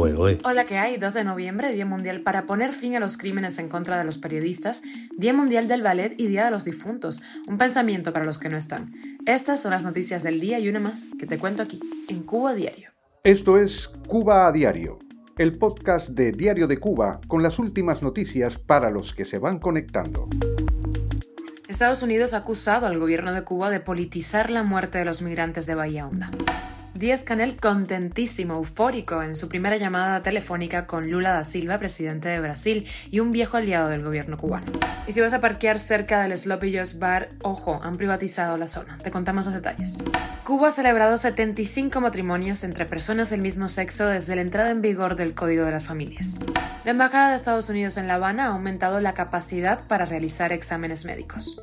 Hola, ¿qué hay? 2 de noviembre, Día Mundial para poner fin a los crímenes en contra de los periodistas, Día Mundial del Ballet y Día de los Difuntos. Un pensamiento para los que no están. Estas son las noticias del día y una más que te cuento aquí, en Cuba Diario. Esto es Cuba a Diario, el podcast de Diario de Cuba con las últimas noticias para los que se van conectando. Estados Unidos ha acusado al gobierno de Cuba de politizar la muerte de los migrantes de Bahía Honda. Díaz Canel contentísimo, eufórico en su primera llamada telefónica con Lula da Silva, presidente de Brasil y un viejo aliado del gobierno cubano. Y si vas a parquear cerca del Sloppy Joe's Bar, ojo, han privatizado la zona. Te contamos los detalles. Cuba ha celebrado 75 matrimonios entre personas del mismo sexo desde la entrada en vigor del Código de las Familias. La Embajada de Estados Unidos en La Habana ha aumentado la capacidad para realizar exámenes médicos.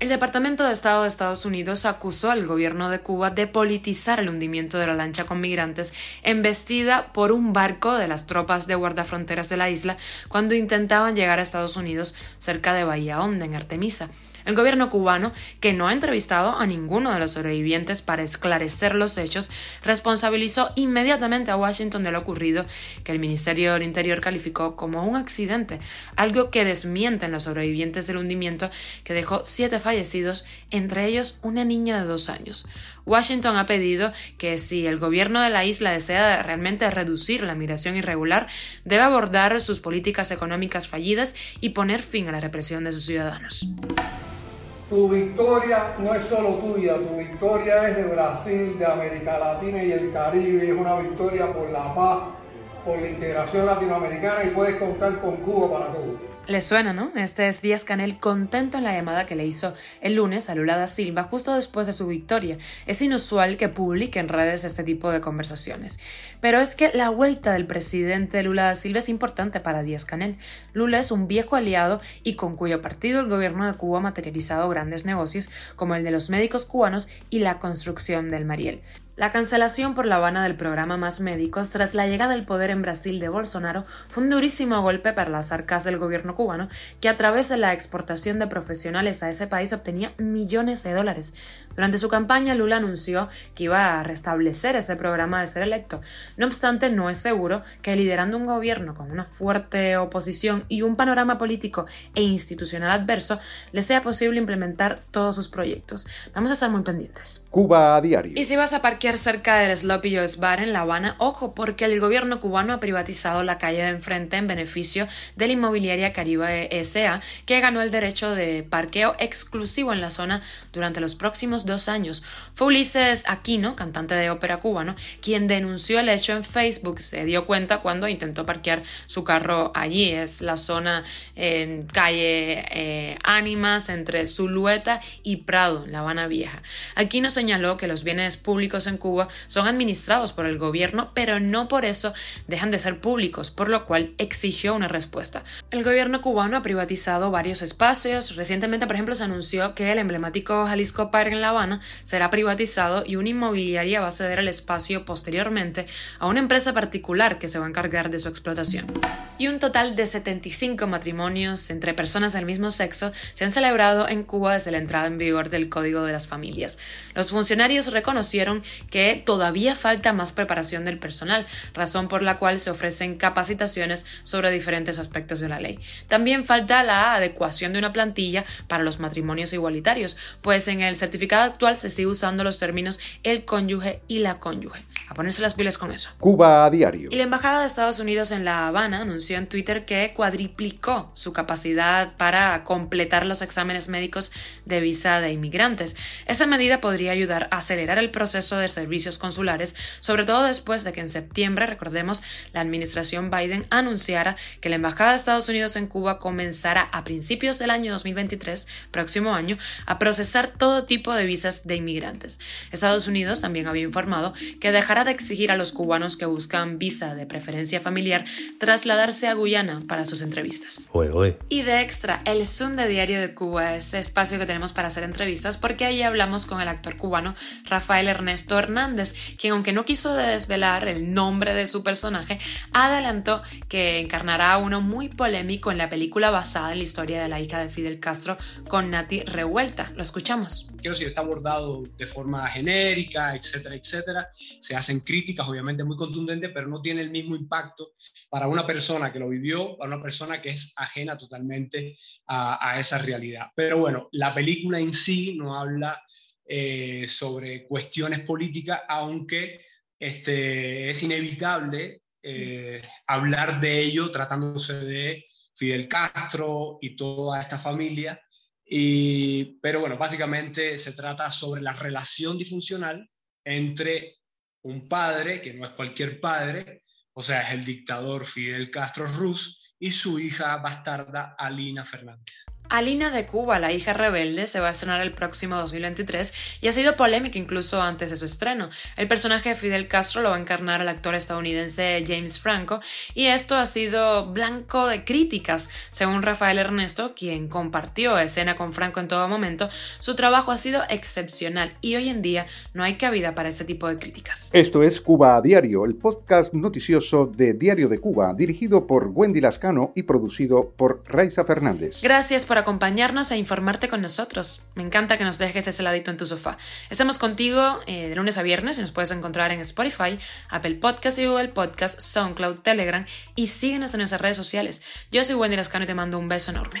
El Departamento de Estado de Estados Unidos acusó al gobierno de Cuba de politizar el hundimiento de la lancha con migrantes embestida por un barco de las tropas de guardafronteras de la isla cuando intentaban llegar a Estados Unidos cerca de Bahía Honda, en Artemisa. El gobierno cubano, que no ha entrevistado a ninguno de los sobrevivientes para esclarecer los hechos, responsabilizó inmediatamente a Washington de lo ocurrido, que el Ministerio del Interior calificó como un accidente, algo que desmienten los sobrevivientes del hundimiento que dejó siete fallecidos, entre ellos una niña de dos años. Washington ha pedido que si el gobierno de la isla desea realmente reducir la migración irregular, debe abordar sus políticas económicas fallidas y poner fin a la represión de sus ciudadanos. Tu victoria no es solo tuya, tu victoria es de Brasil, de América Latina y el Caribe, es una victoria por la paz, por la integración latinoamericana y puedes contar con Cuba para todo. Le suena, ¿no? Este es Díaz Canel contento en la llamada que le hizo el lunes a Lula da Silva justo después de su victoria. Es inusual que publique en redes este tipo de conversaciones. Pero es que la vuelta del presidente Lula da Silva es importante para Díaz Canel. Lula es un viejo aliado y con cuyo partido el gobierno de Cuba ha materializado grandes negocios como el de los médicos cubanos y la construcción del Mariel. La cancelación por La Habana del programa Más Médicos tras la llegada al poder en Brasil de Bolsonaro fue un durísimo golpe para las arcas del gobierno cubano, que a través de la exportación de profesionales a ese país obtenía millones de dólares. Durante su campaña, Lula anunció que iba a restablecer ese programa de ser electo. No obstante, no es seguro que liderando un gobierno con una fuerte oposición y un panorama político e institucional adverso, le sea posible implementar todos sus proyectos. Vamos a estar muy pendientes. Cuba a diario. Y si vas a parquear cerca del Sloppy Joe's Bar en La Habana, ojo, porque el gobierno cubano ha privatizado la calle de enfrente en beneficio de la inmobiliaria Caribe S.A., que ganó el derecho de parqueo exclusivo en la zona durante los próximos dos años. Fue Ulises Aquino, cantante de ópera cubano, quien denunció el hecho en Facebook. Se dio cuenta cuando intentó parquear su carro allí. Es la zona en calle eh, Ánimas entre Zulueta y Prado, La Habana Vieja. Aquino señaló que los bienes públicos en Cuba son administrados por el gobierno, pero no por eso dejan de ser públicos, por lo cual exigió una respuesta. El gobierno cubano ha privatizado varios espacios. Recientemente, por ejemplo, se anunció que el emblemático Jalisco Park en La Habana será privatizado y una inmobiliaria va a ceder el espacio posteriormente a una empresa particular que se va a encargar de su explotación. Y un total de 75 matrimonios entre personas del mismo sexo se han celebrado en Cuba desde la entrada en vigor del Código de las Familias. Los funcionarios reconocieron que todavía falta más preparación del personal, razón por la cual se ofrecen capacitaciones sobre diferentes aspectos de la ley. También falta la adecuación de una plantilla para los matrimonios igualitarios, pues en el certificado actual se sigue usando los términos el cónyuge y la cónyuge. A ponerse las pilas con eso. Cuba a diario. Y la Embajada de Estados Unidos en La Habana anunció en Twitter que cuadriplicó su capacidad para completar los exámenes médicos de visa de inmigrantes. Esa medida podría ayudar a acelerar el proceso de servicios consulares, sobre todo después de que en septiembre, recordemos, la administración Biden anunciara que la Embajada de Estados Unidos en Cuba comenzará a principios del año 2023, próximo año, a procesar todo tipo de visas de inmigrantes. Estados Unidos también había informado que dejará de exigir a los cubanos que buscan visa de preferencia familiar trasladarse a Guyana para sus entrevistas. Y de extra, el Zoom de Diario de Cuba, ese espacio que tenemos para hacer entrevistas, porque ahí hablamos con el actor cubano Rafael Ernesto Hernández, quien aunque no quiso desvelar el nombre de su personaje, adelantó que encarnará a uno muy polémico en la película basada en la historia de la hija de Fidel Castro con Nati Revuelta. Lo escuchamos. Quiero decir, está abordado de forma genérica, etcétera, etcétera. Se hacen críticas, obviamente, muy contundentes, pero no tiene el mismo impacto para una persona que lo vivió, para una persona que es ajena totalmente a, esa realidad. Pero bueno, la película en sí no habla eh, sobre cuestiones políticas, aunque este, es inevitable eh, hablar de ello tratándose de Fidel Castro y toda esta familia. Pero bueno, básicamente se trata sobre la relación disfuncional entre un padre, que no es cualquier padre, o sea, es el dictador Fidel Castro Ruz, y su hija bastarda Alina Fernández. Alina de Cuba, la hija rebelde, se va a estrenar el próximo 2023 y ha sido polémica incluso antes de su estreno. El personaje de Fidel Castro lo va a encarnar el actor estadounidense James Franco y esto ha sido blanco de críticas. Según Rafael Ernesto, quien compartió escena con Franco en todo momento, su trabajo ha sido excepcional y hoy en día no hay cabida para ese tipo de críticas. Esto es Cuba a Diario, el podcast noticioso de Diario de Cuba, dirigido por Wendy Lascano y producido por Raiza Fernández. Gracias acompañarnos e informarte con nosotros. Me encanta que nos dejes ese ladito en tu sofá. Estamos contigo eh, de lunes a viernes y nos puedes encontrar en Spotify, Apple Podcast y Google Podcast, SoundCloud, Telegram y síguenos en nuestras redes sociales. Yo soy Wendy Lascano y te mando un beso enorme.